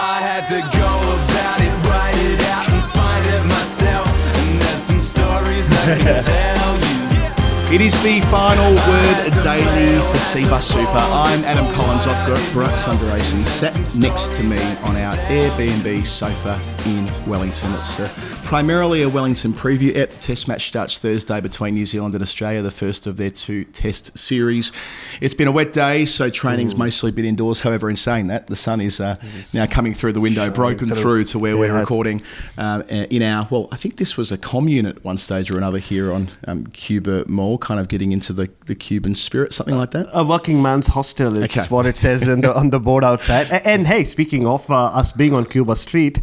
I had to go about it, write it out, and find it myself. And there's some stories I can tell you. It is the final word daily for CBUS Super. I'm Adam Collins. I've got Bharat Sundaresan sat next to me on our Airbnb sofa in Wellington. It's uh, primarily a Wellington preview ep. The test match starts Thursday between New Zealand and Australia, the first of their two test series. It's been a wet day, so training's mostly been indoors. However, in saying that, the sun is uh, now coming through the window, broken through to where we're recording uh, in our, well, I think this was a comm unit at one stage or another here on um, Cuba Mall, kind of getting into the, the Cuban spirit, something like that. A working man's hostel is Okay. what it says in the, on the board outside. A- And, hey, speaking of uh, us being on Cuba Street,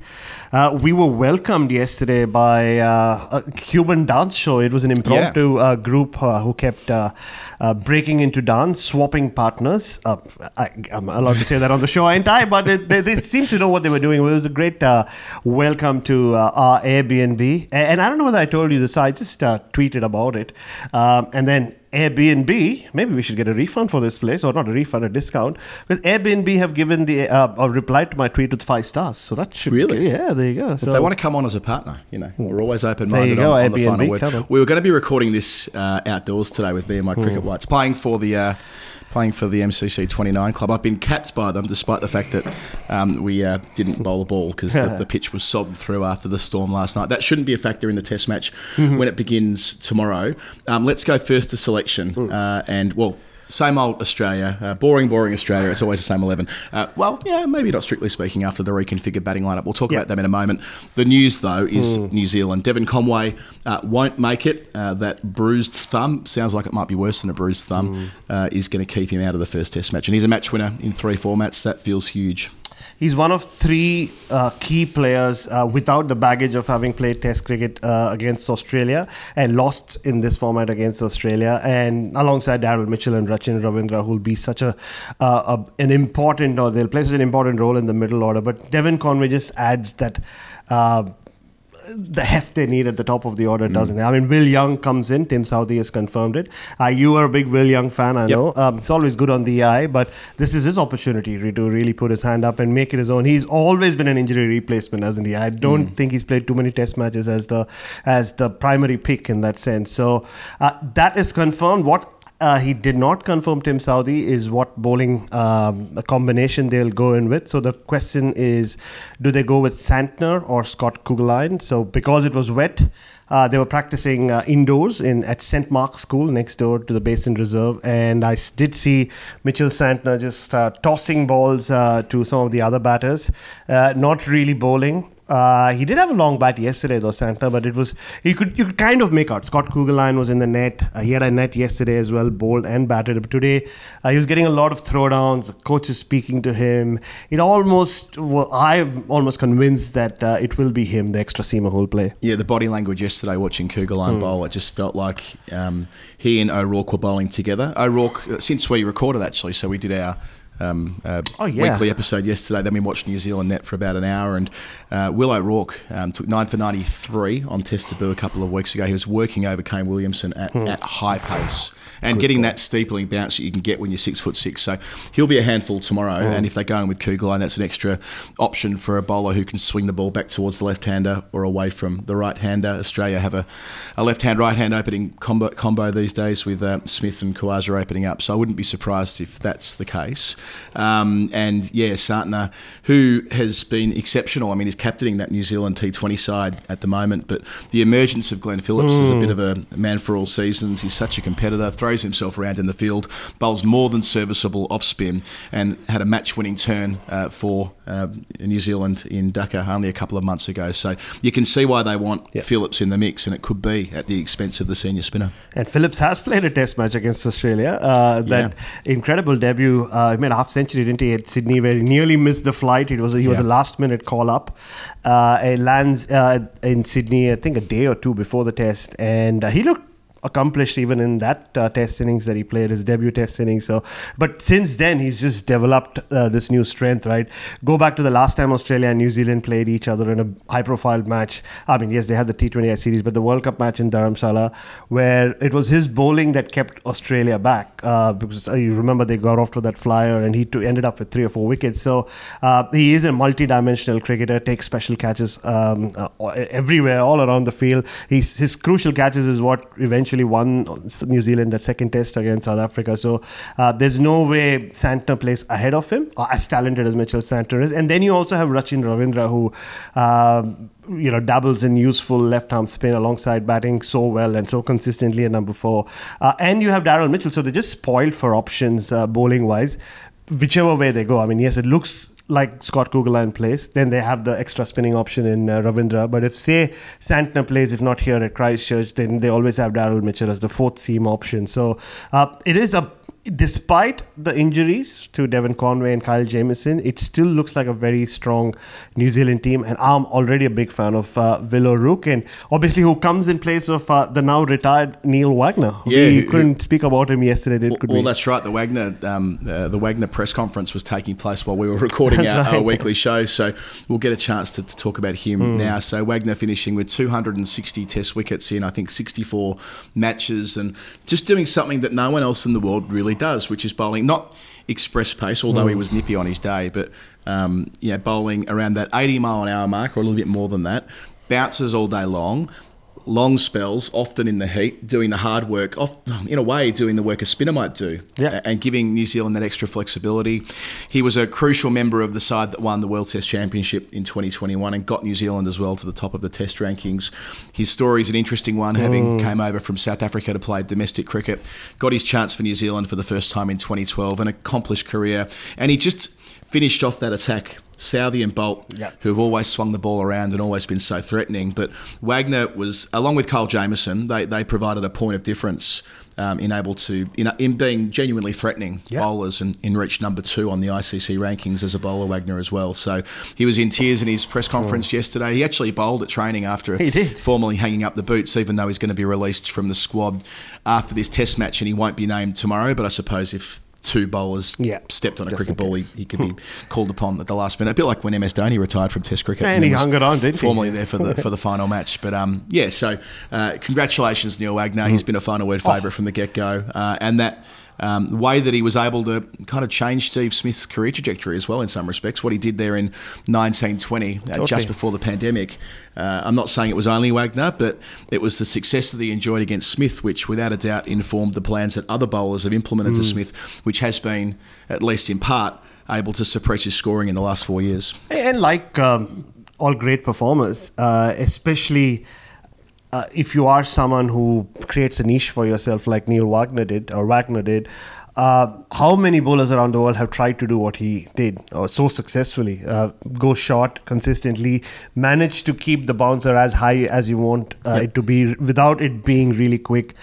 uh, we were welcomed yesterday by uh, a Cuban dance show. It was an impromptu uh, group uh, who kept uh, uh, breaking into dance, swapping partners. Uh, I, I'm allowed to say that on the show, ain't I? But it, they, they seemed to know what they were doing. It was a great uh, welcome to uh, our Airbnb. And I don't know whether I told you this, I just uh, tweeted about it. Um, and then Airbnb, maybe we should get a refund for this place, or not a refund, a discount. Because Airbnb have given the uh, a reply to my tweet with five stars, so that should Really? yeah. There you go. If they want to come on as a partner, you know, we're always open minded on, on the final word. We were going to be recording this uh, outdoors today with me and my cricket Hmm. whites, playing for the. Uh, Playing for the MCC 29 club. I've been capped by them despite the fact that um, we uh, didn't bowl a ball because the, the pitch was sodden through after the storm last night. That shouldn't be a factor in the test match Mm-hmm. when it begins tomorrow. Um, let's go first to selection. Uh, and, well, same old Australia, uh, boring, boring Australia. It's always the same 11. Uh, well, yeah, maybe not strictly speaking after the reconfigured batting lineup. We'll talk Yeah. about them in a moment. The news, though, is New Zealand. Devon Conway uh, won't make it. Uh, that bruised thumb, sounds like it might be worse than a bruised thumb, uh, is going to keep him out of the first test match. And he's a match winner in three formats. That feels huge. He's one of three uh, key players uh, without the baggage of having played Test cricket uh, against Australia and lost in this format against Australia, and alongside Daryl Mitchell and Rachin Ravindra, who'll be such a, uh, a an important or they'll play such an important role in the middle order. But Devon Conway just adds that. The heft they need at the top of the order, doesn't it? I mean, Will Young comes in. Tim Southee has confirmed it. Uh, you are a big Will Young fan, I know. Um, it's always good on the eye, but this is his opportunity to really put his hand up and make it his own. He's always been an injury replacement, hasn't he? I don't think he's played too many Test matches as the as the primary pick in that sense. So uh, that is confirmed. What uh, he did not confirm Tim Southee is what bowling um, combination they'll go in with. So the question is, do they go with Santner or Scott Kuggeleijn? So because it was wet, uh, they were practicing uh, indoors in at St Mark's School next door to the Basin Reserve, and I did see Mitchell Santner just uh, tossing balls uh, to some of the other batters, uh, not really bowling. Uh, he did have a long bat yesterday, though Santner, but it was you could you could kind of make out. Scott Kuggeleijn was in the net. Uh, he had a net yesterday as well, bowled and batted. But today, uh, he was getting a lot of throwdowns. The coach is speaking to him. It almost, well, I'm almost convinced that uh, it will be him, the extra seamer who will play. Yeah, the body language yesterday watching Kuggeleijn bowl, it just felt like um, he and O'Rourke were bowling together. O'Rourke, uh, since we recorded actually, so we did our um, uh, Oh, yeah. weekly episode yesterday, then we watched New Zealand net for about an hour, and uh, Will O'Rourke um, took 9 for 93 on Test debut a couple of weeks ago. He was working over Kane Williamson at, Hmm. at high pace and getting that steepling bounce that you can get when you're six foot six. So he'll be a handful tomorrow, Hmm. and if they're going with Kuggeleijn, that's an extra option for a bowler who can swing the ball back towards the left-hander or away from the right-hander. Australia have a, a left-hand, right-hand opening combo, combo these days with uh, Smith and Khawaja opening up, so I wouldn't be surprised if that's the case. Um, and yeah, Santner, who has been exceptional. I mean, he's captaining that New Zealand T20 side at the moment, but the emergence of Glenn Phillips is a bit of a man for all seasons. He's such a competitor, throws himself around in the field, bowls more than serviceable off spin, and had a match-winning turn uh, for uh, New Zealand in Dhaka only a couple of months ago. So you can see why they want Yeah. Phillips in the mix, and it could be at the expense of the senior spinner. And Phillips has played a test match against Australia. Uh, that incredible debut. Uh, he made a half century, didn't he, at Sydney, where he nearly missed the flight. It was a, he was a last minute call up. Uh, lands uh, in Sydney, I think, a day or two before the test, and uh, he looked accomplished even in that uh, test innings that he played his debut test innings. So but since then he's just developed uh, this new strength right? Go back to the last time australia and new zealand played each other in a high profile match. I mean yes they had the t20i series but the world cup match in dharamsala where it was his bowling that kept australia back uh, because uh, you remember they got off to that flyer and he ended up with three or four wickets. So uh, he is a multi-dimensional cricketer takes special catches um, uh, everywhere all around the field. He's, his crucial catches is what eventually won New Zealand that second test against South Africa. So uh, there's no way Santner plays ahead of him, uh, as talented as Mitchell Santner is. And then you also have Rachin Ravindra, who. um you know, dabbles in useful left arm spin alongside batting so well and so consistently at number four. Uh, and you have Daryl Mitchell, so they're just spoiled for options uh, bowling wise, whichever way they go. I mean, yes, it looks like Scott Kuggeleijn plays, then they have the extra spinning option in uh, Ravindra. But if, say, Santner plays, if not here at Christchurch, then they always have Daryl Mitchell as the fourth seam option. So uh, it is a despite the injuries to Devon Conway and Kyle Jamieson, it still looks like a very strong New Zealand team. And I'm already a big fan of uh, Will O'Rourke, and obviously who comes in place of uh, the now retired Neil Wagner. Yeah, we who- couldn't speak about him yesterday, did, well, we? that's right. The Wagner, um, uh, the Wagner press conference was taking place while we were recording our, That's our weekly show, so we'll get a chance to, to talk about him Hmm. now. So Wagner finishing with 260 Test wickets in I think 64 matches, and just doing something that no one else in the world really does, which is bowling not express pace, although Hmm. he was nippy on his day, but um, yeah, bowling around that 80 mile an hour mark or a little bit more than that, bounces all day long long spells, often in the heat, doing the hard work, off, in a way, doing the work a spinner might do, Yeah. and giving New Zealand that extra flexibility. He was a crucial member of the side that won the World Test Championship in 2021 and got New Zealand as well to the top of the Test rankings. His story is an interesting one, having mm. came over from South Africa to play domestic cricket, got his chance for New Zealand for the first time in 2012, an accomplished career, and he just finished off that attack. Southee and Boult, Yeah. who have always swung the ball around and always been so threatening. But Wagner was, along with Carl Jamieson, they, they provided a point of difference um, in able to in, in being genuinely threatening Yeah. bowlers and in reach number two on the ICC rankings as a bowler Wagner as well. So he was in tears in his press conference yesterday. He actually bowled at training after formally hanging up the boots, even though he's going to be released from the squad after this Test match, and he won't be named tomorrow. But I suppose if two bowlers Yeah, stepped on a cricket ball, he, he could be called upon at the last minute. A bit like when MS Dhoni retired from Test cricket. And he hung it on, didn't he? Formally there for the for the final match. But um, yeah, so uh, congratulations, Neil Wagner. Mm. He's been a final word Oh. favourite from the get go, uh, and that. Um, the way that he was able to kind of change Steve Smith's career trajectory as well, in some respects, what he did there in 1920, uh, just before the pandemic. Uh, I'm not saying it was only Wagner, but it was the success that he enjoyed against Smith, which without a doubt informed the plans that other bowlers have implemented Mm. to Smith, which has been, at least in part, able to suppress his scoring in the last four years. And like um, all great performers, uh, especially uh, if you are someone who creates a niche for yourself, like Neil Wagner did or Wagner did, uh, how many bowlers around the world have tried to do what he did or so successfully? Uh, go short consistently, manage to keep the bouncer as high as you want uh, it to be without it being really quick.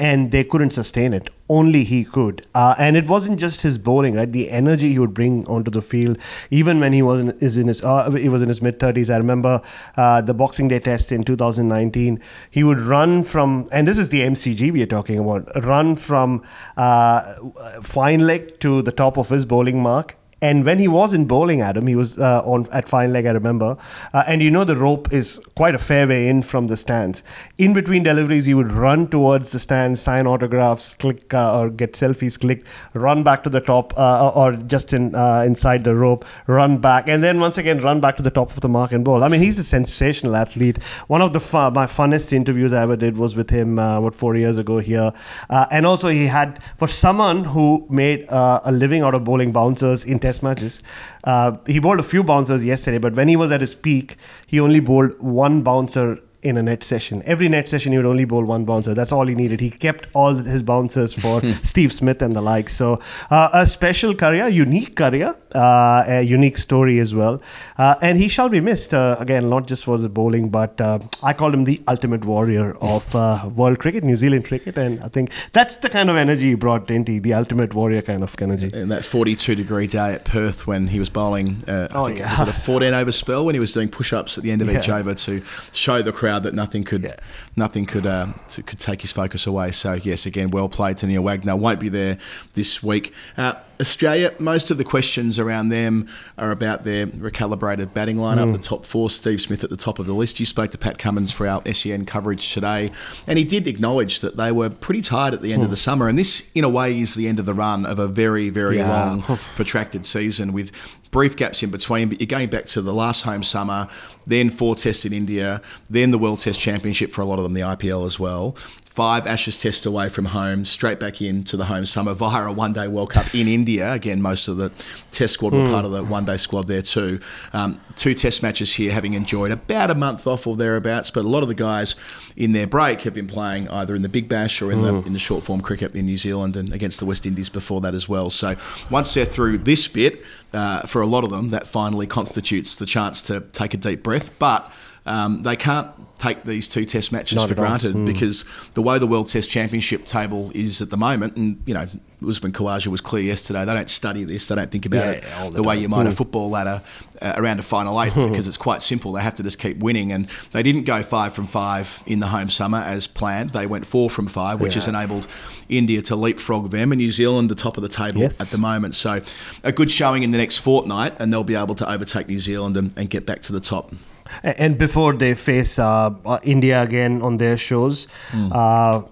And they couldn't sustain it. Only he could. Uh, and it wasn't just his bowling, right? The energy he would bring onto the field, even when he was in, is in his uh, he was in his mid thirties. I remember uh, the Boxing Day test in 2019. He would run from, and this is the MCG we are talking about, run from uh, fine leg to the top of his bowling mark. And when he was in bowling, Adam, he was uh, on at fine leg. I remember, uh, and you know the rope is quite a fair way in from the stands. In between deliveries, he would run towards the stands, sign autographs, click uh, or get selfies clicked, run back to the top uh, or just in uh, inside the rope, run back, and then once again run back to the top of the mark and bowl. I mean, he's a sensational athlete. One of the fu- my funnest interviews I ever did was with him uh, what four years ago here, and also he had for someone who made a living out of bowling bouncers in Test matches. Uh, he bowled a few bouncers yesterday, but when he was at his peak, he only bowled one bouncer in a net session. Every net session, he would only bowl one bouncer. That's all he needed. He kept all his bouncers for Steve Smith and the like. So, uh, a special career, unique career, uh, a unique story as well. Uh, and he shall be missed, uh, again, not just for the bowling, but uh, I call him the ultimate warrior of uh, world cricket, New Zealand cricket. And I think that's the kind of energy he brought, didn't he? The ultimate warrior kind of energy. in that 42 degree day at Perth when he was bowling, uh, I Oh, think yeah. was it a 14 over spell when he was doing push ups at the end of each over to show the crowd that nothing could Yeah. nothing could uh, could take his focus away. So yes, again, well played to Neil Wagner. Won't be there this week. Uh, Australia, most of the questions around them are about their recalibrated batting lineup. Hmm. The top four, Steve Smith at the top of the list. You spoke to Pat Cummins for our SEN coverage today, and he did acknowledge that they were pretty tired at the end of the summer. And this, in a way, is the end of the run of a very, very Yeah. long, protracted season with brief gaps in between. But you're going back to the last home summer, then four tests in India, then the World Test Championship for a lot of them, the IPL as well. Five Ashes tests away from home, straight back into the home summer via a one day World Cup in India. Again, most of the test squad were part of the one day squad there too. Um, two test matches here, having enjoyed about a month off or thereabouts. But a lot of the guys in their break have been playing either in the Big Bash or in the in the short form cricket in New Zealand and against the West Indies before that as well. So once they're through this bit, uh, for a lot of them, that finally constitutes the chance to take a deep breath. But um, they can't take these two test matches Not for granted because the way the World Test Championship table is at the moment, and you know, Usman Khawaja was clear yesterday. They don't study this. They don't think about Yeah, it yeah, the, the way you might a football ladder uh, around a final eight because it's quite simple. They have to just keep winning, and they didn't go five from five in the home summer as planned. They went four from five, which has enabled India to leapfrog them, and New Zealand the top of the table Yes. at the moment. So a good showing in the next fortnight, and they'll be able to overtake New Zealand and, and get back to the top. And before they face uh, uh, India again on their shows, uh,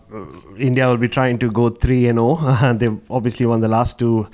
India will be trying to go 3 and 0. They've obviously won the last two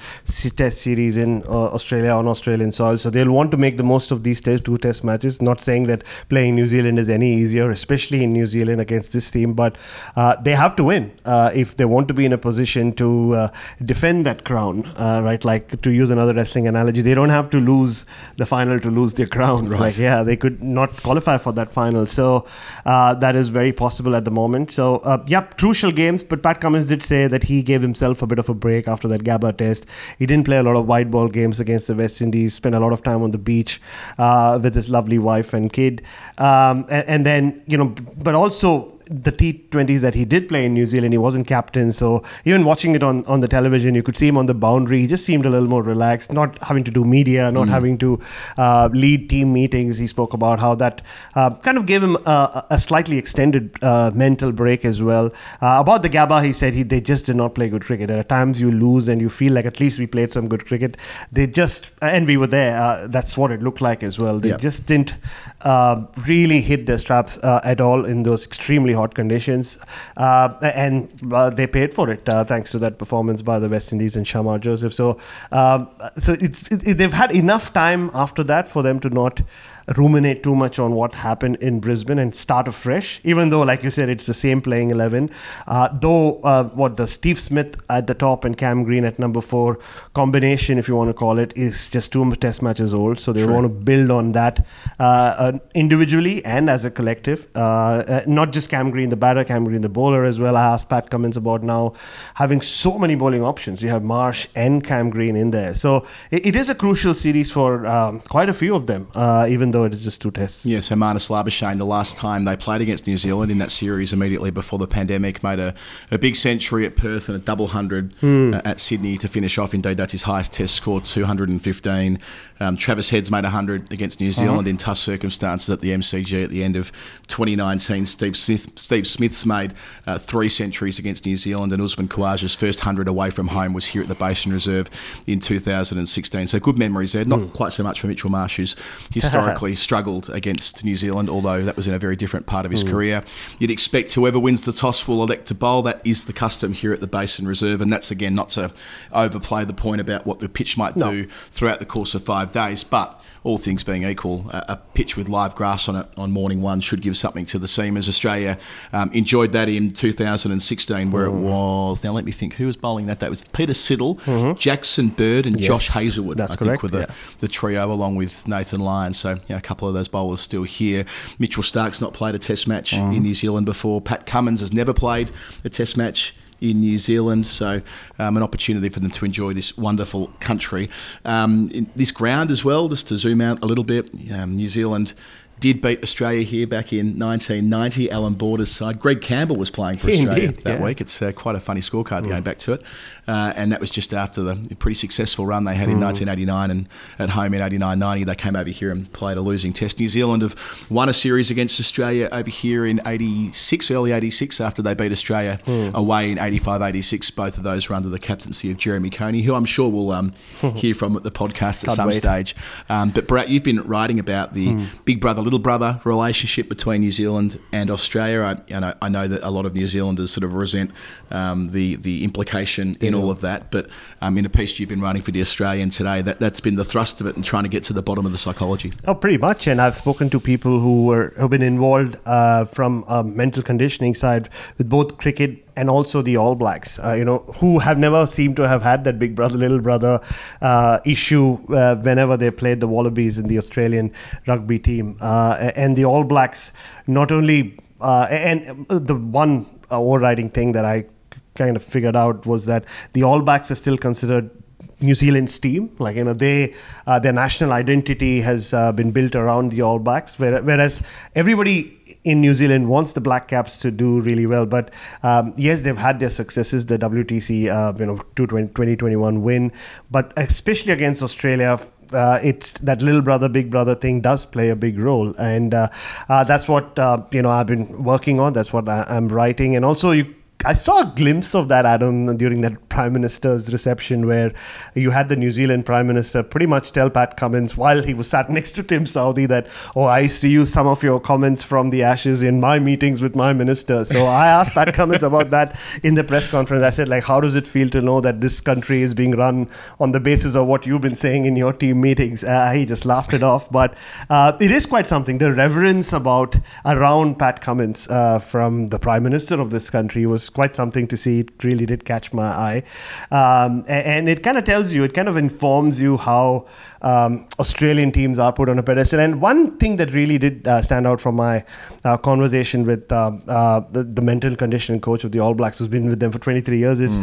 test series in uh, Australia on Australian soil. So they'll want to make the most of these test, two test matches. Not saying that playing New Zealand is any easier, especially in New Zealand against this team, but uh, they have to win uh, if they want to be in a position to uh, defend that crown, uh, right? Like to use another wrestling analogy, they don't have to lose the final to lose their crown. Right. Like, yeah, they could not qualify for that final. So uh, that is very possible at the moment. So, uh, yep, crucial games. But Pat Cummins did say that he gave himself a bit of a break after that Gabba test. He didn't play a lot of white ball games against the West Indies, spent a lot of time on the beach uh, with his lovely wife and kid. Um, and, and then, you know, but also the T20s that he did play in New Zealand, he wasn't captain. So even watching it on, on the television, you could see him on the boundary. He just seemed a little more relaxed, not having to do media, not having to uh, lead team meetings. He spoke about how that uh, kind of gave him a, a slightly extended uh, mental break as well. Uh, about the Gabba, he said he, they just did not play good cricket. There are times you lose and you feel like at least we played some good cricket. They just, and we were there. Uh, that's what it looked like as well. They Yep. just didn't uh, really hit their straps uh, at all in those extremely hot conditions, uh, and uh, they paid for it uh, thanks to that performance by the West Indies and Shamar Joseph. So, um, so it's it, they've had enough time after that for them to not ruminate too much on what happened in Brisbane and start afresh. Even though, like you said, it's the same playing eleven. Uh, though, uh, what the Steve Smith at the top and Cam Green at number four combination, if you want to call it, is just two Test matches old. So they True. want to build on that uh, uh, individually and as a collective. Uh, uh, not just Cam Green, the batter, Cam Green, the bowler as well. I asked Pat Cummins about now having so many bowling options. You have Marsh and Cam Green in there. So it, it is a crucial series for um, quite a few of them, uh, even though it is just two tests. Yeah, so Marnus Labuschagne, the last time they played against New Zealand in that series immediately before the pandemic, made a, a big century at Perth and a double hundred uh, at Sydney to finish off. Indeed, that's his highest test score, 215. Um, Travis Head's made 100 against New Zealand in tough circumstances at the MCG at the end of 2019. Steve Smith, Steve Smith's made uh, three centuries against New Zealand, and Usman Khawaja's first 100 away from home was here at the Basin Reserve in 2016. So good memories there. Not quite so much for Mitchell Marsh, who's historically struggled against New Zealand, although that was in a very different part of his hmm. career. You'd expect whoever wins the toss will elect to bowl. That is the custom here at the Basin Reserve, and that's again not to overplay the point about what the pitch might No. do throughout the course of five days, but all things being equal, a, a pitch with live grass on it on morning one should give something to the seamers. Australia um, enjoyed that in 2016, where it was. Now let me think, who was bowling that day? It was Peter Siddle, Jackson Bird, and Mm-hmm. Yes, Josh Hazlewood. that's I think correct, were the, yeah. the trio along with Nathan Lyon. So yeah, a couple of those bowlers still here. Mitchell Starc's not played a Test match Mm. in New Zealand before. Pat Cummins has never played a Test match in New Zealand, so um, an opportunity for them to enjoy this wonderful country. Um, this ground as well, just to zoom out a little bit, um, New Zealand did beat Australia here back in 1990. Allan Border's side. Greg Campbell was playing for Australia Indeed, that yeah. week. It's uh, quite a funny scorecard going back to it. Uh, and that was just after the pretty successful run they had in 1989 and at home in 89 90. They came over here and played a losing test. New Zealand have won a series against Australia over here in 86, early 86, after they beat Australia away in 85 86. Both of those were under the captaincy of Jeremy Coney, who I'm sure we'll um, hear from at the podcast at Can't some wait. stage. Um, but Bharat, you've been writing about the big brother, little brother relationship between New Zealand and Australia. I, and I, I know that a lot of New Zealanders sort of resent um, the the implication in all of that. But um, in a piece you've been writing for the Australian today, that that's been the thrust of it and trying to get to the bottom of the psychology. Oh, pretty much. And I've spoken to people who were who've been involved uh, from a mental conditioning side with both cricket and also the All Blacks. Uh, you know, who have never seemed to have had that big brother little brother uh, issue uh, whenever they played the Wallabies in the Australian rugby team. Uh, and the All Blacks not only uh, and the one uh, overriding thing that I kind of figured out was that the All Blacks are still considered New Zealand's team. Like you know, they uh, their national identity has uh, been built around the All Blacks, where- whereas everybody in New Zealand wants the Black Caps to do really well. But um, yes, they've had their successes, the WTC, uh, you know, 220 2021 win, but especially against Australia. Uh, it's that little brother, big brother thing does play a big role, and uh, uh, that's what uh, you know I've been working on. That's what I, I'm writing, and also you I saw a glimpse of that, Adam, during that Prime Minister's reception where you had the New Zealand Prime Minister pretty much tell Pat Cummins while he was sat next to Tim Southee that, oh, I used to use some of your comments from the Ashes in my meetings with my minister. So I asked Pat Cummins about that in the press conference. I said, like, how does it feel to know that this country is being run on the basis of what you've been saying in your team meetings? Uh, he just laughed it off. But uh, it is quite something. The reverence about around Pat Cummins uh, from the Prime Minister of this country was quite something to see. It really did catch my eye. Um, a- and, it kind of tells you, it kind of informs you how um, Australian teams are put on a pedestal. And one thing that really did uh, stand out from my uh, conversation with uh, uh, the, the mental conditioning coach of the All Blacks, who's been with them for 23 years, is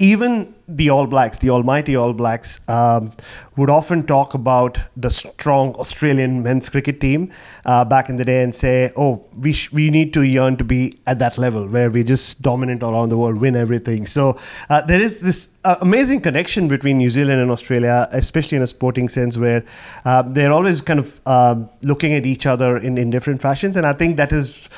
even the All Blacks, the almighty All Blacks, um, would often talk about the strong Australian men's cricket team uh, back in the day and say, "Oh, we sh- we need to yearn to be at that level where we just dominant around the world, win everything." So uh, there is this uh, amazing connection between New Zealand and Australia, especially in a sporting sense, where uh, they're always kind of um looking at each other in in different fashions, and I think that is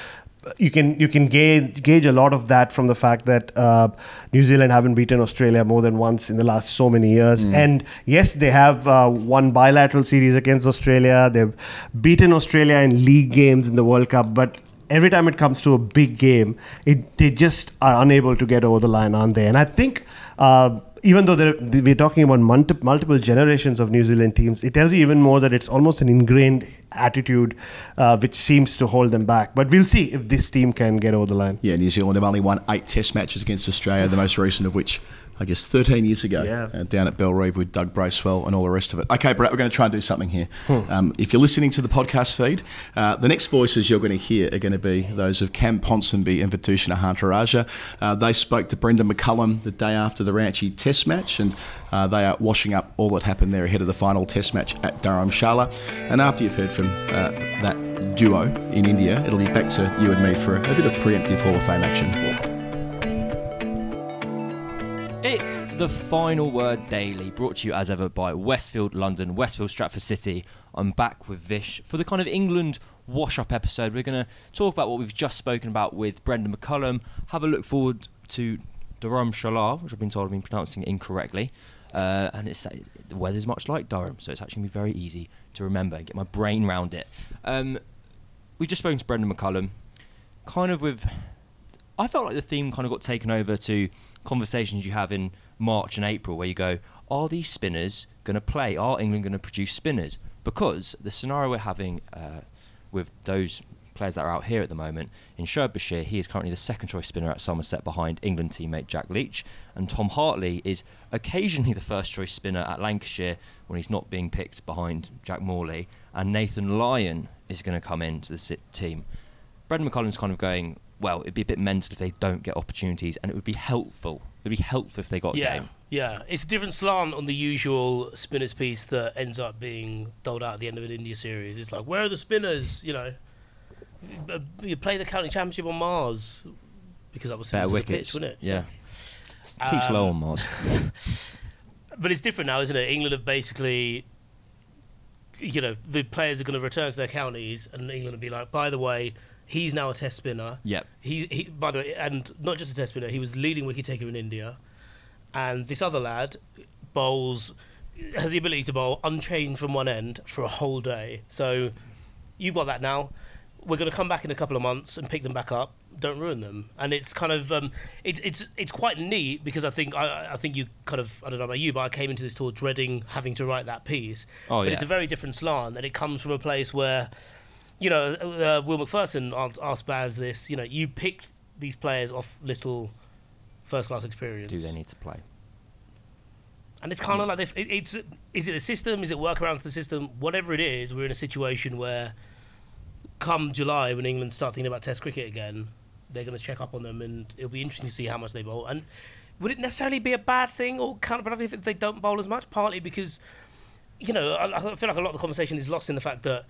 you can you can gauge gauge a lot of that from the fact that uh, New Zealand haven't beaten Australia more than once in the last so many years. And yes, they have uh, won bilateral series against Australia. They've beaten Australia in league games in the World Cup, but every time it comes to a big game, it they just are unable to get over the line, aren't they? And I think. Uh, even though we're talking about multi- multiple generations of New Zealand teams, it tells you even more that it's almost an ingrained attitude uh, which seems to hold them back. But we'll see if this team can get over the line. Yeah, New Zealand have only won eight Test matches against Australia, the most recent of which, I guess, 13 years ago, Yeah. uh, down at Bellerive with Doug Bracewell and all the rest of it. Okay, Bharat, we're going to try and do something here. Um, if you're listening to the podcast feed, uh, the next voices you're going to hear are going to be those of Cam Ponsonby and Vithushan Ehantharajah. Uh, they spoke to Brendan McCullum the day after the Ranchi Test match, and uh, they are washing up all that happened there ahead of the final Test match at Dharamshala. And after you've heard from uh, that duo in India, it'll be back to you and me for a, a bit of preemptive Hall of Fame action. It's the final word daily, brought to you as ever by Westfield London, Westfield Stratford City. I'm back with Vish for the kind of England wash up episode. We're going to talk about what we've just spoken about with Brendan McCullum, have a look forward to Durham Shalar, which I've been told I've been pronouncing incorrectly. Uh, and it's the weather's much like Durham, so it's actually going to be very easy to remember and get my brain round it. Um, we've just spoken to Brendan McCullum, kind of with I felt like the theme kind of got taken over to conversations you have in March and April where you go, are these spinners going to play? Are England going to produce spinners? Because the scenario we're having uh, with those players that are out here at the moment. In Shoaib Bashir, he is currently the second choice spinner at Somerset behind England teammate Jack Leach. And Tom Hartley is occasionally the first choice spinner at Lancashire when he's not being picked behind Jack Morley. And Nathan Lyon is going to come into the team. Brendan McCullum's kind of going, well, it'd be a bit mental if they don't get opportunities, and it would be helpful. It'd be helpful if they got a Yeah, game. yeah. It's a different slant on the usual spinners piece that ends up being doled out at the end of an India series. It's like, where are the spinners? You know, Uh, you play the county championship on Mars because that was Better the wickets, pitch, wasn't it? Yeah. Keeps Um, low on Mars. But it's different now, isn't it? England have basically, you know, the players are going to return to their counties, and England will be like, by the way, he's now a test spinner. Yep. He, he by the way, and not just a test spinner, he was leading wicket taker in India, and this other lad bowls has the ability to bowl unchanged from one end for a whole day. So you've got that now. We're going to come back in a couple of months and pick them back up. Don't ruin them. And it's kind of um, it's it's it's quite neat because I think I, I think you kind of I don't know about you, but I came into this tour dreading having to write that piece. Oh, but yeah. it's a very different slant, and it comes from a place where you know, uh, Will Macpherson asked, Baz this. You know, you picked these players off little first class experience. Do they need to play? And it's kind of like they've- it, it's is it the system? Is it workaround to the system? Whatever it is, we're in a situation where, come July, when England start thinking about Test cricket again, they're going to check up on them, and it'll be interesting to see how much they bowl. And would it necessarily be a bad thing or counterproductive if they don't bowl as much? Partly because, you know, I, I feel like a lot of the conversation is lost in the fact that,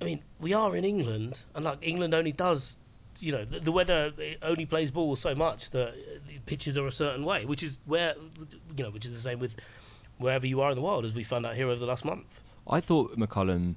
I mean, we are in England, and like England only does. You know, the, the weather only plays ball so much that the pitches are a certain way, which is where, you know, which is the same with wherever you are in the world, as we found out here over the last month. I thought McCullum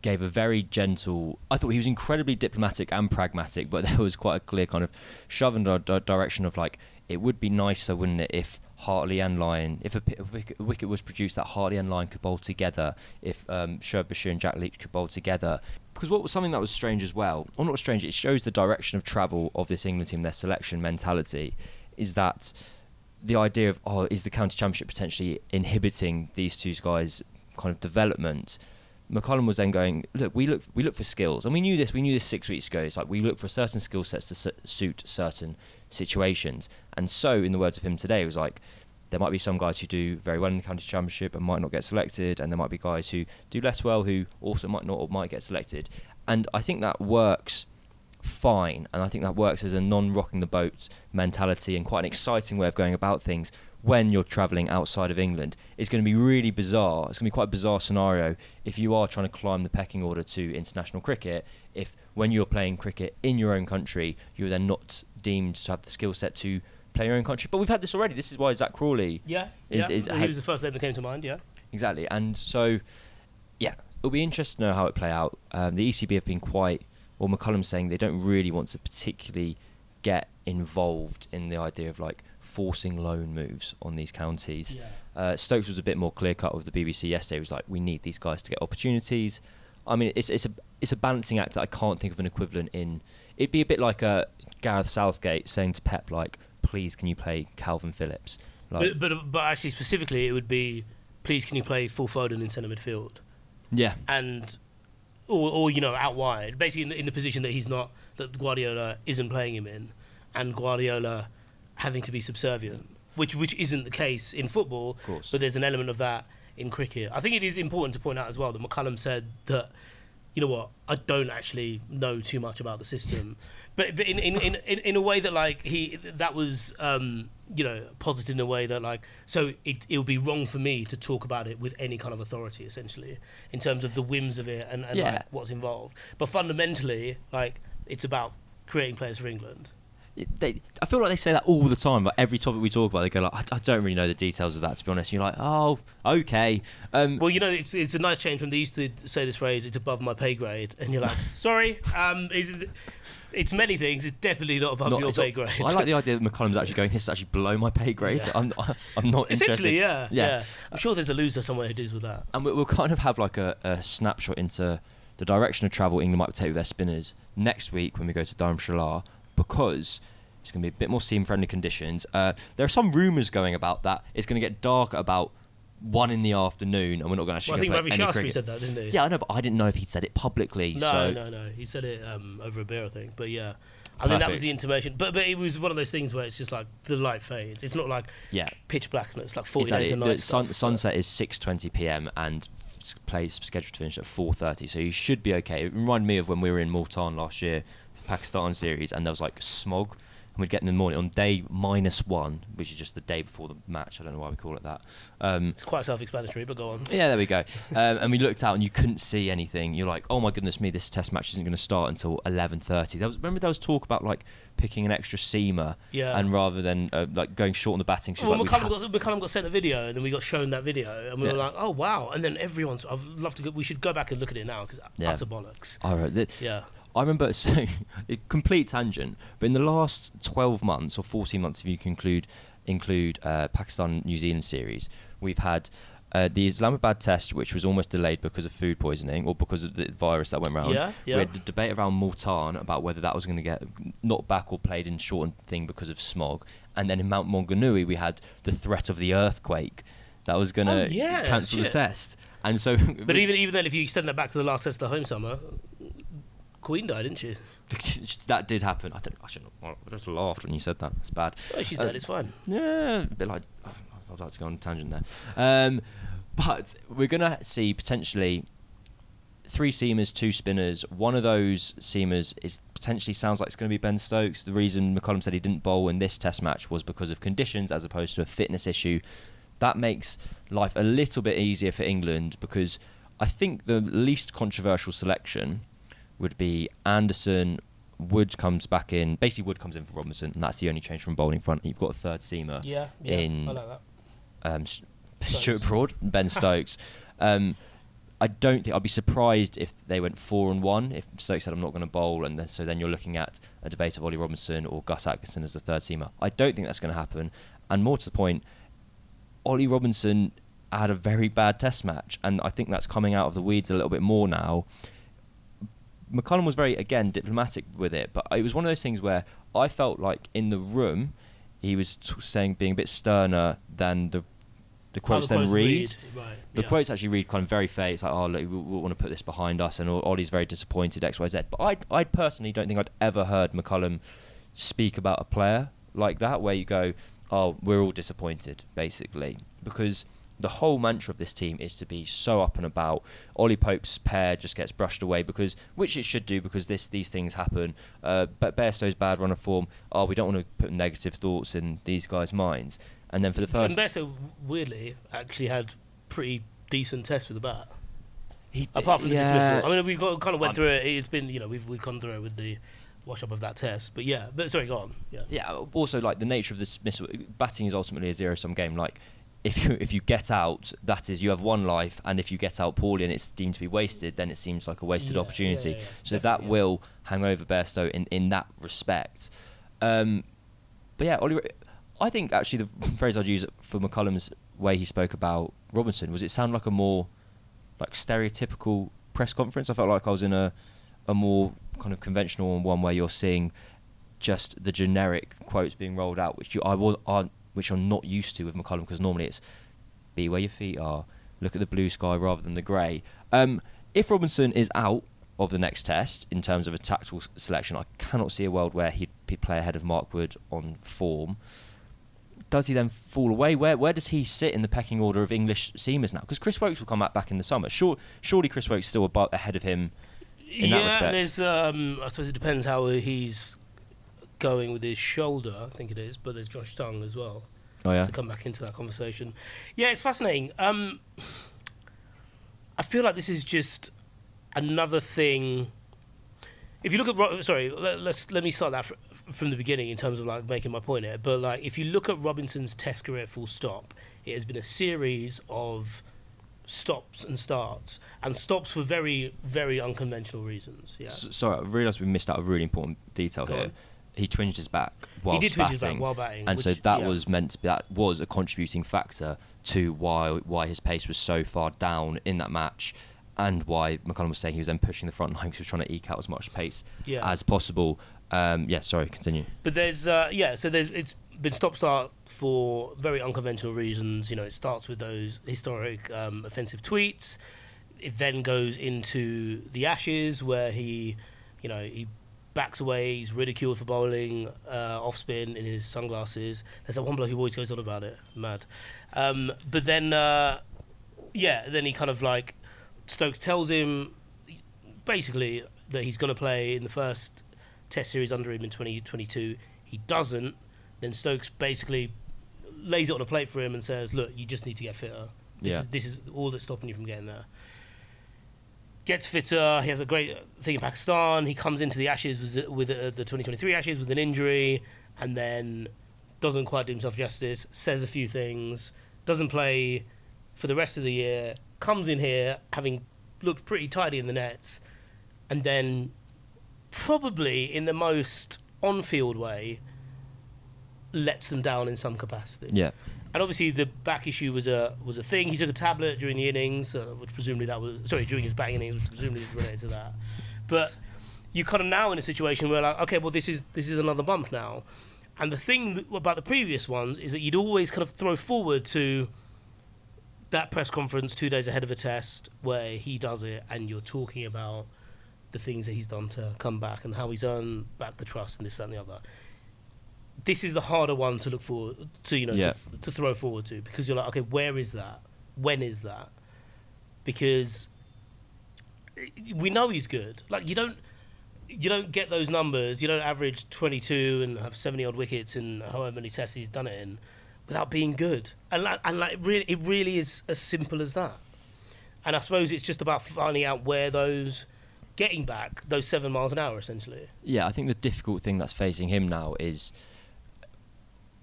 gave a very gentle. I thought he was incredibly diplomatic and pragmatic, but there was quite a clear kind of shove in the di- direction of like it would be nicer, wouldn't it, if Hartley and Lyon, if a, wicket, a wicket was produced that Hartley and Lyon could bowl together, if um, Shoaib Bashir and Jack Leach could bowl together. Because what was something that was strange as well, or not strange, it shows the direction of travel of this England team, their selection mentality, is that the idea of oh is the county championship potentially inhibiting these two guys kind of development? McCullum was then going look we look we look for skills. And we knew this we knew this six weeks ago. It's like we look for certain skill sets to su- suit certain situations and so in the words of him today it was like there might be some guys who do very well in the county championship and might not get selected and there might be guys who do less well who also might not or might get selected and I think that works fine, and I think that works as a non-rocking the boat mentality and quite an exciting way of going about things when you're travelling outside of England. It's going to be really bizarre. It's going to be quite a bizarre scenario if you are trying to climb the pecking order to international cricket. If when you're playing cricket in your own country, you're then not deemed to have the skill set to play your own country. But we've had this already. This is why Zak Crawley Yeah, is, yeah. is he was the first name that came to mind. Yeah, Exactly, and so yeah, it'll be interesting to know how it play out. Um, the ECB have been quite, well, McCullum's saying they don't really want to particularly get involved in the idea of like forcing loan moves on these counties. Yeah. Uh, Stokes was a bit more clear cut with the BBC yesterday. He was like, we need these guys to get opportunities. I mean, it's it's a it's a balancing act that I can't think of an equivalent in. It'd be a bit like a Gareth Southgate saying to Pep like, please can you play Kalvin Phillips? Like, but, but but actually specifically, it would be, please can you play Phil Foden in centre midfield yeah, and. Or, or you know, out wide, basically in the, in the position that he's not, that Guardiola isn't playing him in, and Guardiola having to be subservient, which which isn't the case in football. But there's an element of that in cricket. I think it is important to point out as well that McCullum said that, you know what, I don't actually know too much about the system, but, but in, in, in, in, in a way that like he that was um, you know posited in a way that like so it it would be wrong for me to talk about it with any kind of authority essentially in terms of the whims of it and, and Yeah. like, what's involved. But fundamentally, like it's about creating players for England. It- they, I feel like they say that all the time. Like every topic we talk about, they go like, I, I don't really know the details of that. To be honest, you're like, oh, okay. Um, Well, you know, it's it's a nice change from they used to say this phrase, "It's above my pay grade," and you're like, "Sorry, um, it's, it's many things. It's definitely not above not- your pay not- grade." I like the idea that McCullum's actually going. This is actually below my pay grade. Yeah. I'm, I'm not interested. Essentially, yeah, yeah. yeah, I'm sure there's a loser somewhere who deals with that. and we- we'll kind of have like a, a snapshot into the direction of travel England might take with their spinners next week when we go to Dharamshala because it's going to be a bit more seam friendly conditions. Uh, there are some rumours going about that it's going to get dark about one in the afternoon, and we're not going to actually Well, I think Ravi Shastri cricket. said that, didn't he? Yeah, I know, but I didn't know if he'd said it publicly. No, so no, no. He said it um, over a beer, I think. But yeah, I think that was the intimation. But but it was one of those things where it's just like the light fades. It's not like yeah, pitch blackness, like forty exactly. days a The night. sun, stuff, sunset is six twenty p.m. and plays scheduled to finish at four thirty, so you should be okay. It reminded me of when we were in Multan last year, the Pakistan series, and there was like smog. And we'd get in the morning on day minus one, which is just the day before the match. I don't know why we call it that. Um, It's quite self-explanatory, but go on. Yeah, there we go. Um, and we looked out and you couldn't see anything. You're like, oh my goodness me, this test match isn't going to start until 11:30. There was remember there was talk about like picking an extra seamer, Yeah. and rather than uh, like going short on the batting, Well, like, we McCullum, got, McCullum got sent a video, and then we got shown that video, and we were like, "Oh wow!" And then everyone's. I'd love to. Go, we should go back and look at it now because Yeah. utter bollocks. I wrote that. Yeah. I remember so a complete tangent, but in the last 12 months or 14 months, if you conclude include uh, Pakistan New Zealand series, we've had uh, the Islamabad test, which was almost delayed because of food poisoning or because of the virus that went around. Yeah, yeah. We had the debate around Multan about whether that was going to get knocked back or played in shortened thing because of smog. And then in Mount Maunganui, we had the threat of the earthquake that was going to Oh, yeah, cancel the test. And so, But even even then, if you extend that back to the last test of the home summer, Queen died, didn't she? that did happen. I don't. I shouldn't. I just laughed when you said that. It's bad. Oh, she's Uh, dead. It's fine. Yeah, a bit like I'd like to go on a tangent there. Um, but we're gonna see potentially three seamers, two spinners. One of those seamers is potentially sounds like it's going to be Ben Stokes. The reason McCullum said he didn't bowl in this Test match was because of conditions, as opposed to a fitness issue. That makes life a little bit easier for England because I think the least controversial selection would be Anderson. Wood comes back in. Basically, Wood comes in for Robinson, and that's the only change from bowling front. You've got a third seamer Yeah, yeah. in I like that. um, Stuart Broad, Ben Stokes. um, I don't think I'd be surprised if they went four and one. If Stokes said I'm not going to bowl, and then, so then you're looking at a debate of Ollie Robinson or Gus Atkinson as the third seamer. I don't think that's going to happen. And more to the point, Ollie Robinson had a very bad Test match, and I think that's coming out of the weeds a little bit more now. McCullum was very again diplomatic with it, but it was one of those things where I felt like in the room he was t- saying being a bit sterner than the the quotes Oh, the then quotes read. Right. The yeah. quotes actually read kind of very fair. It's like, oh, look, we, we want to put this behind us, and Ollie's very disappointed, X, Y, Z. But I, I personally don't think I'd ever heard McCullum speak about a player like that, where you go, oh, we're all disappointed, basically, because the whole mantra of this team is to be so up and about. Ollie Pope's pair just gets brushed away because, which it should do, because this these things happen. Uh, but Bairstow's bad run of form. Oh, we don't want to put negative thoughts in these guys' minds. And then for the first, And Bairstow, weirdly, actually had pretty decent tests with the bat. he, Apart from the dismissal. I mean, we got, kind of went I'm- through it. It's been, you know, we've, we've gone through it with the wash up of that test. But yeah, but sorry, go on. Yeah. Yeah. Also, like the nature of this dismissal, batting is ultimately a zero-sum game. Like, if you if you get out, that is you have one life, and if you get out poorly and it's deemed to be wasted, then it seems like a wasted Yeah, opportunity. yeah, yeah, so that will hang over Bairstow in in that respect. Um, but yeah, Ollie, I think actually the phrase I'd use for McCullum's way he spoke about Robinson was it sounded like a more like stereotypical press conference. I felt like I was in a a more kind of conventional one where you're seeing just the generic quotes being rolled out, which you I will aren't which I'm not used to with McCullum because normally it's be where your feet are, look at the blue sky rather than the grey. Um, if Robinson is out of the next test in terms of a tactical selection, I cannot see a world where he'd, he'd play ahead of Mark Wood on form. Does he then fall away? Where where does he sit in the pecking order of English seamers now? Because Chris Woakes will come back back in the summer. Sure, surely Chris Woakes still about ahead of him in yeah, that respect. there's, um, I suppose it depends how he's going with his shoulder, I think it is, but there's Josh Tongue as well Oh yeah. to come back into that conversation. Yeah, it's fascinating. Um, I feel like this is just another thing. If you look at sorry, let, let's let me start that fr- from the beginning in terms of like making my point here. But like, if you look at Robinson's Test career, full stop, it has been a series of stops and starts, and stops for very very unconventional reasons. Yeah, S- sorry, I realised we missed out a really important detail Go here. on. He twinged his back while did twinge his back batting, while batting, and so that yeah. was meant to be, that was a contributing factor to why why his pace was so far down in that match. and why McCullum was saying he was then pushing the front line because he was trying to eke out as much pace Yeah. as possible. Um, yeah, sorry, continue. But there's uh, yeah, so there's it's been stop start for very unconventional reasons. You know, it starts with those historic um, offensive tweets. It then goes into the Ashes where he, you know, he backs away. He's ridiculed for bowling uh, off spin in his sunglasses. There's that one bloke who always goes on about it. Mad. Um, but then uh, yeah, then he kind of like Stokes tells him basically that he's going to play in the first Test series under him in 2022. He doesn't. Then Stokes basically lays it on a plate for him and says, "Look, you just need to get fitter. This, Yeah. is, this is all that's stopping you from getting there." Gets fitter. He has a great thing in Pakistan. He comes into the Ashes with, with uh, the 2023 Ashes with an injury, and then doesn't quite do himself justice. Says a few things. Doesn't play for the rest of the year. Comes in here having looked pretty tidy in the nets, and then probably in the most on-field way lets them down in some capacity. Yeah, And obviously the back issue was a was a thing. He took a tablet during the innings, uh, which presumably that was sorry during his batting innings, which presumably was related to that. But you kind of now in a situation where like okay, well this is this is another bump now. And the thing that, about the previous ones is that you'd always kind of throw forward to that press conference two days ahead of a test where he does it, and you're talking about the things that he's done to come back and how he's earned back the trust and this that and the other. This is the harder one to look forward to, you know, Yeah. to, to throw forward to because you're like, okay, where is that? When is that? Because eh, we know he's good. Like you don't you don't get those numbers. You don't average 22 and have 70 odd wickets in however many tests he's done it in without being good. And like, and like really, it really is as simple as that. And I suppose it's just about finding out where those getting back those seven miles an hour essentially. yeah. I think the difficult thing that's facing him now is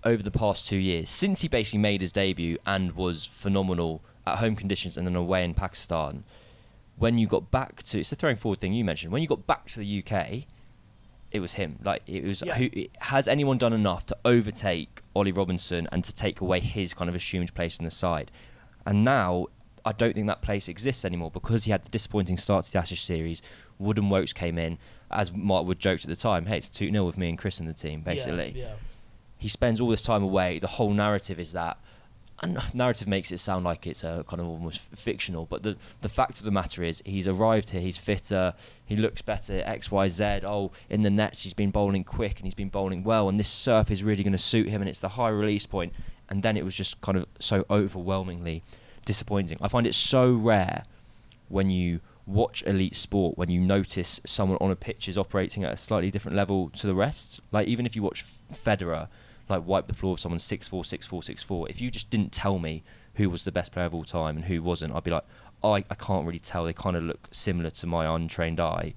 over the past two years, since he basically made his debut and was phenomenal at home conditions and then away in Pakistan. When you got back to it's the throwing forward thing you mentioned. When you got back to the UK, it was him. Like it was. Yeah. Who has anyone done enough to overtake Ollie Robinson and to take away his kind of assumed place in the side? And now I don't think that place exists anymore because he had the disappointing start to the Ashes series. Wood and Woakes came in, as Mark Wood joked at the time. Hey, it's two 0 with me and Chris in the team, basically Yeah. yeah. He spends all this time away. The whole narrative is that, and narrative makes it sound like it's a kind of almost fictional. But the the fact of the matter is, he's arrived here. He's fitter. He looks better. X, Y, Z. Oh, in the nets, he's been bowling quick and he's been bowling well. And this surf is really going to suit him. And it's the high release point. And then it was just kind of so overwhelmingly disappointing. I find it so rare when you watch elite sport when you notice someone on a pitch is operating at a slightly different level to the rest. Like even if you watch Federer like wipe the floor of someone six four six four six four, if you just didn't tell me who was the best player of all time and who wasn't, I'd be like, oh, I, I can't really tell. They kind of look similar to my untrained eye.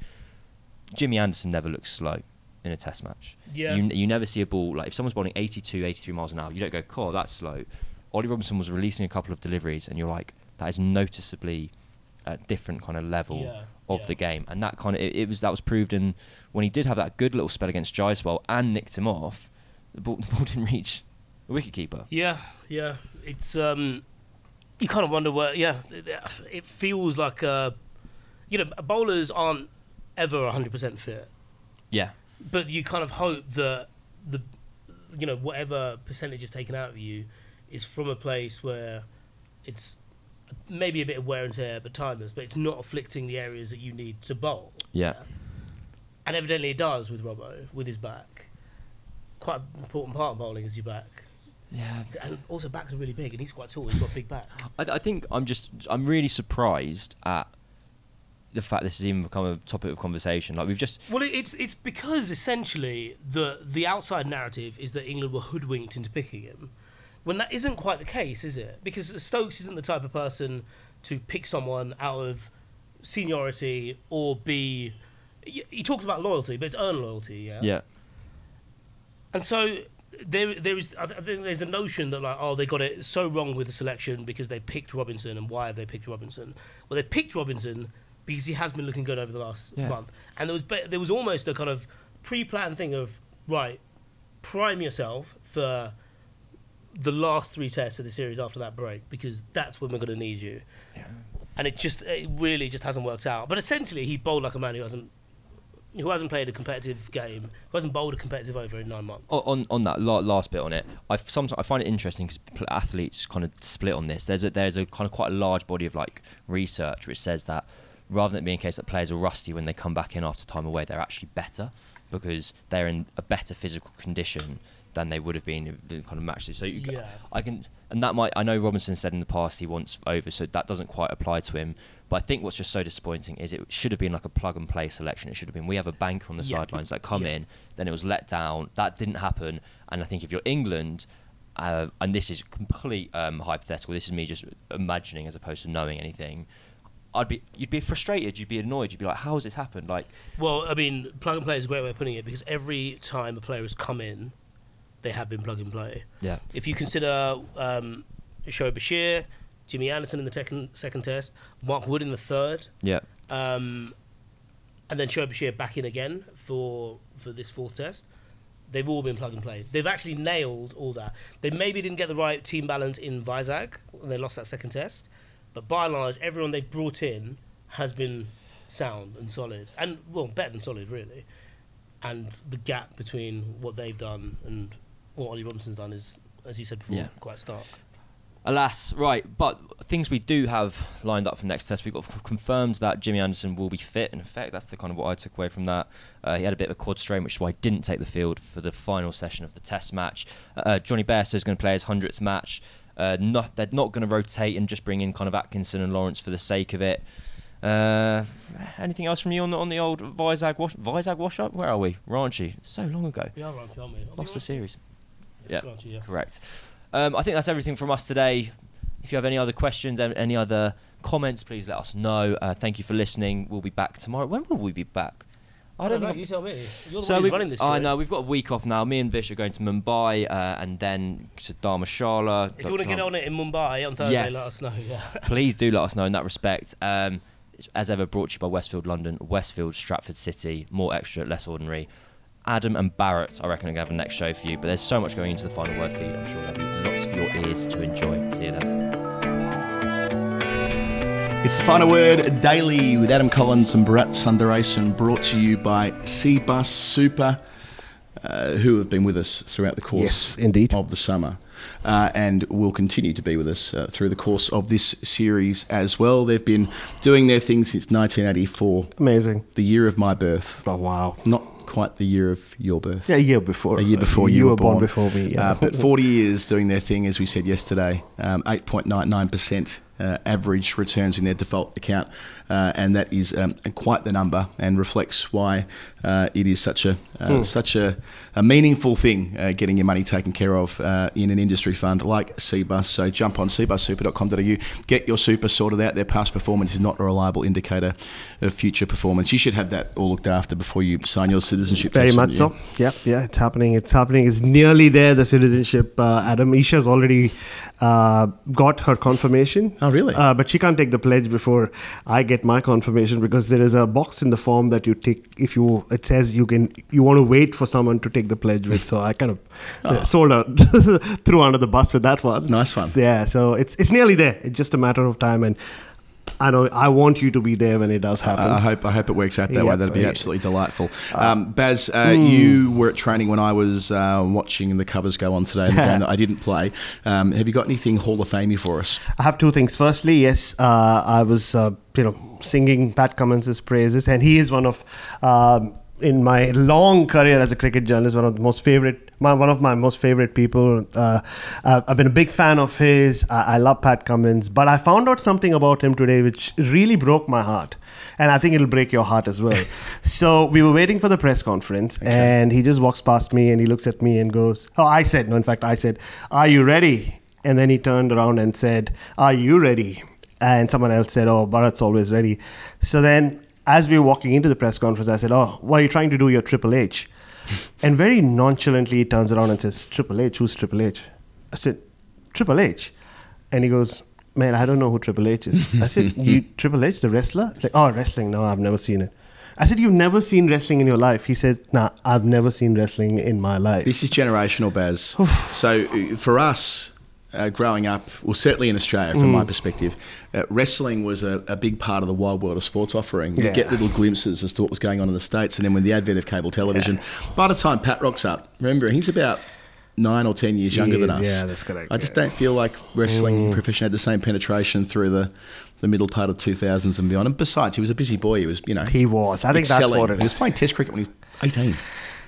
Jimmy Anderson never looks slow in a test match. Yeah. You, you never see a ball like if someone's bowling 82, 83 miles an hour, you don't go, "Cool, that's slow." Ollie Robinson was releasing a couple of deliveries, and you're like, that is noticeably a different kind of level Yeah, of yeah. the game, and that kind of it, it was that was proved in when he did have that good little spell against Jaiswal and nicked him off. The ball, the ball didn't reach the wicketkeeper. Yeah, yeah. It's um, you kind of wonder where. Yeah, it, feels like uh, you know, bowlers aren't ever hundred percent fit, Yeah, but you kind of hope that the, you know, whatever percentage is taken out of you, is from a place where it's maybe a bit of wear and tear, but timeless, but it's not afflicting the areas that you need to bowl. yeah, And evidently it does with Robbo, with his back. Quite an important part of bowling is your back. yeah. And also backs are really big, and he's quite tall. He's got a big back. I, I think I'm just I'm really surprised at the fact this has even become a topic of conversation. Like we've just Well, it's it's because essentially the the outside narrative is that England were hoodwinked into picking him, when that isn't quite the case, is it? Because Stokes isn't the type of person to pick someone out of seniority or be. He he talks about loyalty, but it's earned loyalty, yeah. yeah And so there, there is. I th- I think there's a notion that like, oh, they got it so wrong with the selection because they picked Robinson, and why have they picked Robinson? Well, they picked Robinson because he has been looking good over the last Yeah. month, and there was there was almost a kind of pre-planned thing of right, prime yourself for the last three tests of the series after that break because that's when we're going to need you. and it just it really just hasn't worked out. But essentially, he bowled like a man who hasn't who hasn't played a competitive game, who hasn't bowled a competitive over in nine months. On on that last bit on it, I sometimes I find it interesting because athletes kind of split on this. There's a there's a kind of quite a large body of like research which says that rather than it being a case that players are rusty when they come back in after time away, they're actually better because they're in a better physical condition than they would have been in the kind of matches. So Yeah. I can, and that might. I know Robinson said in the past he wants over, so that doesn't quite apply to him. But I think what's just so disappointing is it should have been like a plug and play selection. It should have been we have a banker on the Yeah. sidelines that come Yeah. in, then it was let down. That didn't happen, and I think if you're England. Uh, and this is complete um, hypothetical. This is me just imagining as opposed to knowing anything. I'd be, you'd be frustrated. You'd be annoyed. You'd be like, "How has this happened?" Like, Well, I mean, plug and play is a great way of putting it because every time a player has come in, they have been plug and play. yeah, If you consider um, Shoaib Bashir, Jimmy Anderson in the second second test, Mark Wood in the third, yeah, um, and then Shoaib Bashir back in again for for this fourth test. They've all been plug and play. They've actually nailed all that. They maybe didn't get the right team balance in Vizag when they lost that second test, but by and large, everyone they've brought in has been sound and solid, and well, better than solid, really. And the gap between what they've done and what Ollie Robinson's done is, as you said before, Yeah. quite stark. Alas, right. But things we do have lined up for next test. We've got confirmed that Jimmy Anderson will be fit. In effect, that's the kind of what I took away from that. Uh, he had a bit of a quad strain, which is why he didn't take the field for the final session of the test match. Uh, Jonny Bairstow is going to play his 100th match. Uh, not, they're not going to rotate and just bring in kind of Atkinson and Lawrence for the sake of it. Uh, anything else from you on the on the old Vizag wash Vizag wash up? Where are we? Ranchi. So long ago. We are Ranchi, aren't we? Are we Lost the series. Yeah. Correct. Um, I think that's everything from us today. If you have any other questions, an- any other comments, please let us know. Uh, thank you for listening. We'll be back tomorrow. When will we be back? I don't know. think- You tell me. You're the so one who's we've, running this. I know we've got a week off now. Me and Vish are going to Mumbai uh, and then to Dharamshala. If you want to get on it in Mumbai on Thursday, Yes. let us know. Yeah. please do let us know in that respect. Um, as ever, brought to you by Westfield London, Westfield Stratford City. More extra, less ordinary. Adam and Bharat, I reckon, are going to have a next show for you. But there's so much going into the final word feed. I'm sure there'll be lots for your ears to enjoy. See you then. It's the final word daily with Adam Collins and Bharat Sundaresan, brought to you by Cbus Super, uh, who have been with us throughout the course Yes, indeed. of the summer. Uh, and will continue to be with us uh, through the course of this series as well. They've been doing their thing since 1984, Amazing. the year of my birth. Oh, wow. Not quite the year of your birth. Yeah, a year before. A year before you, you were were born before me. Yeah. Uh, but 40 years doing their thing, as we said yesterday, um, 8.99% uh, average returns in their default account. Uh, and that is um, quite the number and reflects why uh, it is such a uh, such a, a meaningful thing uh, getting your money taken care of uh, in an industry fund like CBUS. So jump on cbussuper.com.au, get your super sorted out. Their past performance is not a reliable indicator of future performance. You should have that all looked after before you sign your citizenship. Very much so. Yeah, yeah, it's happening. It's happening. It's nearly there. The citizenship. Uh, Adam Isha's already uh, got her confirmation. Oh, really? Uh, but she can't take the pledge before I get my confirmation because there is a box in the form that you take if you. It says you can. You want to wait for someone to take the pledge with. So I kind of uh, sold her threw under the bus with that one. Oh. Nice one. Yeah. So it's it's nearly there. It's just a matter of time and. I know. I want you to be there when it does happen. I hope I hope it works out that way. That'd be absolutely delightful. Um, Baz, uh, you were at training when I was uh, watching the covers go on today. in the game that I didn't play. Um, have you got anything Hall of Famey for us? I have two things. Firstly, yes, uh, I was uh, you know singing Pat Cummins' praises, and he is one of um, in my long career as a cricket journalist, one of the most favorite, my, one of my most favorite people. Uh, uh, I've been a big fan of his. I, I love Pat Cummins, but I found out something about him today which really broke my heart. And I think it'll break your heart as well. so we were waiting for the press conference, and he just walks past me and he looks at me and goes, "Oh, I said no. In fact, I said, "Are you ready?" And then he turned around and said, Are you ready? And someone else said, Oh, Bharat's always ready. So then, as we were walking into the press conference, I said, Oh, why are you trying to do your Triple H? and very nonchalantly, he turns around and says, Triple H? Who's Triple H? I said, Triple H. And he goes, Man, I don't know who Triple H is. I said, You Triple H, the wrestler? He's like, Oh, wrestling. No, I've never seen it. I said, You've never seen wrestling in your life? He said, Nah, I've never seen wrestling in my life. This is generational, Baz. so uh, for us, uh, growing up, well, certainly in Australia, from Mm. my perspective, uh, wrestling was a, a big part of the wide world of sports offering. You Yeah. get little glimpses as to what was going on in the States. And then with the advent of cable television, by the time Pat rocks up, remember, he's about nine or 10 years younger than is, us. yeah, that's correct, I just yeah. Mm. don't feel like wrestling profession had the same penetration through the. The middle part of 2000s and beyond. And besides, he was a busy boy. He was, you know, He was. I think that's what it He was playing Test cricket when he was 18.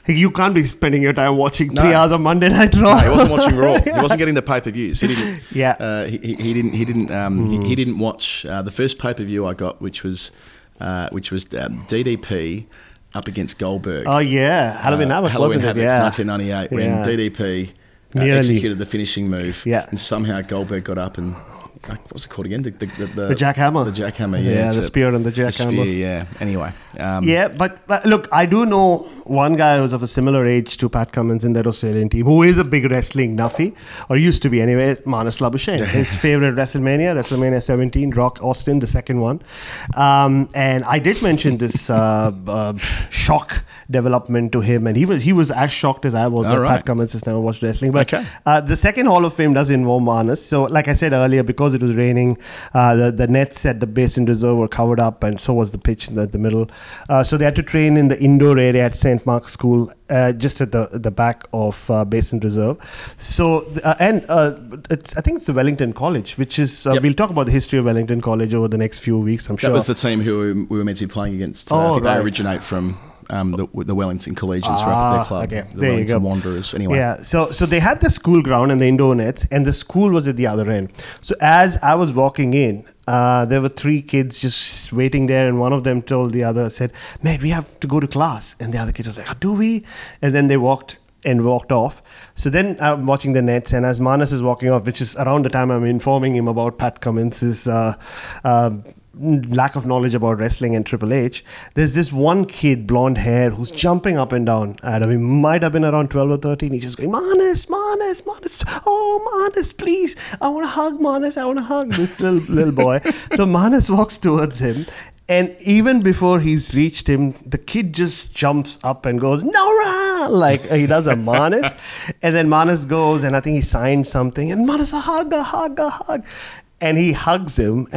You can't be spending your time watching No. three hours of Monday Night Raw. No, he wasn't watching Raw. He wasn't getting the pay per views. He didn't. Yeah. Uh, he, he, he didn't. He didn't. Um, he, he didn't watch uh, the first pay per view I got, which was, uh, which was um, DDP up against Goldberg. Oh yeah, Halloween Uh, Havoc, Halloween wasn't Havoc? Yeah, 1998, when Yeah. DDP uh, executed the finishing move. Yeah. And somehow Goldberg got up and. uh, What's it called again? The, the, the, the, jackhammer. The jackhammer, yeah. Yeah, the spear and the The jackhammer. spear, yeah. Anyway. Um, Yeah, but, but look, I do know one guy who's of a similar age to Pat Cummins in that Australian team, who is a big wrestling nuffy, or used to be anyway, Marnus Labuschagne. His favorite WrestleMania, WrestleMania 17, Rock Austin, the second one. Um, and I did mention this uh, uh, shock development to him, and he was he was as shocked as I was All that right. Pat Cummins has never watched wrestling. But Okay. uh, the second Hall of Fame does involve Marnus. So, like I said earlier, because it was raining, uh, the, the nets at the Basin Reserve were covered up, and so was the pitch in the, the middle. Uh, so, they had to train in the indoor area at St. Mark's School, uh, just at the the back of uh, Basin Reserve. So, uh, and uh, it's, I think it's the Wellington College, which is, uh, Yep. we'll talk about the history of Wellington College over the next few weeks, I'm That sure. That was the team who we- we were meant to be playing against. Uh, I Oh, think right. they originate from um, the, the Wellington Collegians, Ah, their club, okay. the There you Wellington go. Wanderers. Anyway, Yeah, so so they had the school ground and the indoor nets, and the school was at the other end. So as I was walking in, uh, there were three kids just waiting there, and one of them told the other, said, "Mate, we have to go to class," and the other kid was like, "Do we?" And then they walked and walked off. So then I'm watching the nets, and as Marnus is walking off, which is around the time I'm informing him about Pat Cummins's uh, uh, lack of knowledge about wrestling and Triple H, there's this one kid, blonde hair, who's jumping up and down. Adam, he might have been around 12 or 13. He's just going, Marnus, Marnus, Marnus. Oh, Marnus, please. I want to hug Marnus. I want to hug this little, little boy. So Marnus walks towards him. And even before he's reached him, the kid just jumps up and goes, Nora! Like he does a Marnus. and then Marnus goes, and I think he signs something, and Marnus, a hug, a hug, a hug. And he hugs him.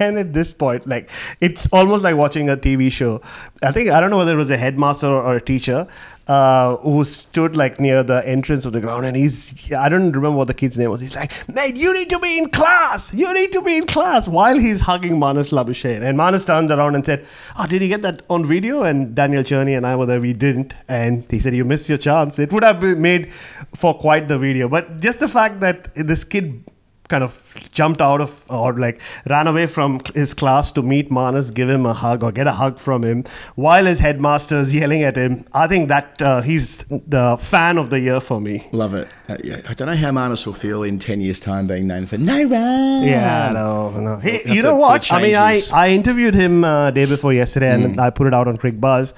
And at this point, like, it's almost like watching a TV show. I think, I don't know whether it was a headmaster or a teacher uh, who stood like near the entrance of the ground. And he's, I don't remember what the kid's name was. He's like, mate, you need to be in class. You need to be in class while he's hugging Marnus Labuschagne. And Manas turned around and said, Oh, did he get that on video? And Daniel Cherny and I were there. We didn't. And he said, You missed your chance. It would have been made for quite the video. But just the fact that this kid kind of jumped out of or like ran away from his class to meet Marnus, give him a hug or get a hug from him while his headmaster is yelling at him. I think that uh, he's the fan of the year for me. love it. Uh, yeah, I don't know how Marnus will feel in ten years' time being known for no run. Yeah, no, no. That's you know a- what? I mean, I. I interviewed him uh, day before yesterday, and I put it out on Quick Buzz.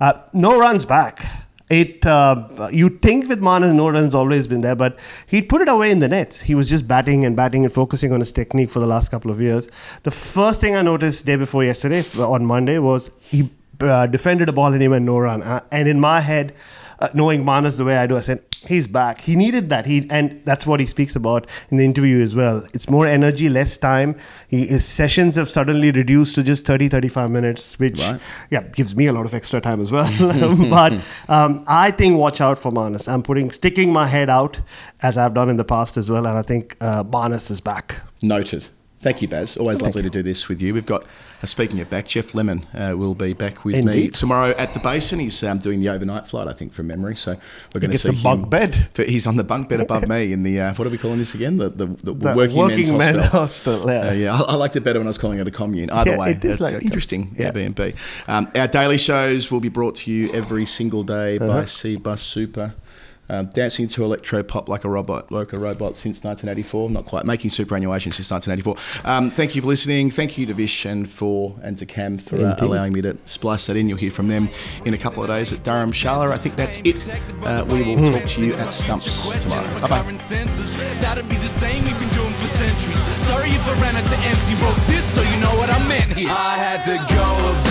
Uh, no runs back. It uh, you think with Marnus, no always been there, but he put it away in the nets. He was just batting and batting and focusing on his technique for the last couple of years. The first thing I noticed day before yesterday uh, on Monday was he uh, defended a ball and he went no run. Uh, and in my head, uh, knowing Marnus the way I do, I said he's back. He needed that. He and that's what he speaks about in the interview as well. It's more energy, less time. He, his sessions have suddenly reduced to just 30, 35 minutes, which Right. yeah gives me a lot of extra time as well. but um, I think watch out for Marnus. I'm putting sticking my head out as I've done in the past as well, and I think uh, Marnus is back. Noted. Thank you, Baz. Always lovely to do this with you. We've got, uh, speaking of back, Geoff Lemon uh, will be back with me tomorrow at the Basin. He's um, doing the overnight flight, I think, from memory. So we're going to see a bunk him- bed. For, he's on the bunk bed above me in the uh, what are we calling this again? The the, the, The working, working men's men's hospital. hospital, yeah. Uh, yeah. I, I liked it better when I was calling it a commune. Either Yeah, way, it is like interesting. yeah. Airbnb. Um, our daily shows will be brought to you every single day by Uh-huh. CBUS Super. Um, dancing to electro pop like a robot, like a robot since 1984. Not quite making superannuation since 1984. Um, thank you for listening. Thank you to Vish and for and to Cam for uh, allowing me to splice that in. You'll hear from them in a couple of days at Dharamshala. I think that's it. Uh, we will talk to you at Stumps tomorrow. Bye bye. Current senses. That'll be the same we've been doing for centuries. Sorry if I ran out to empty. Wrote this so you know what I meant here. I had to go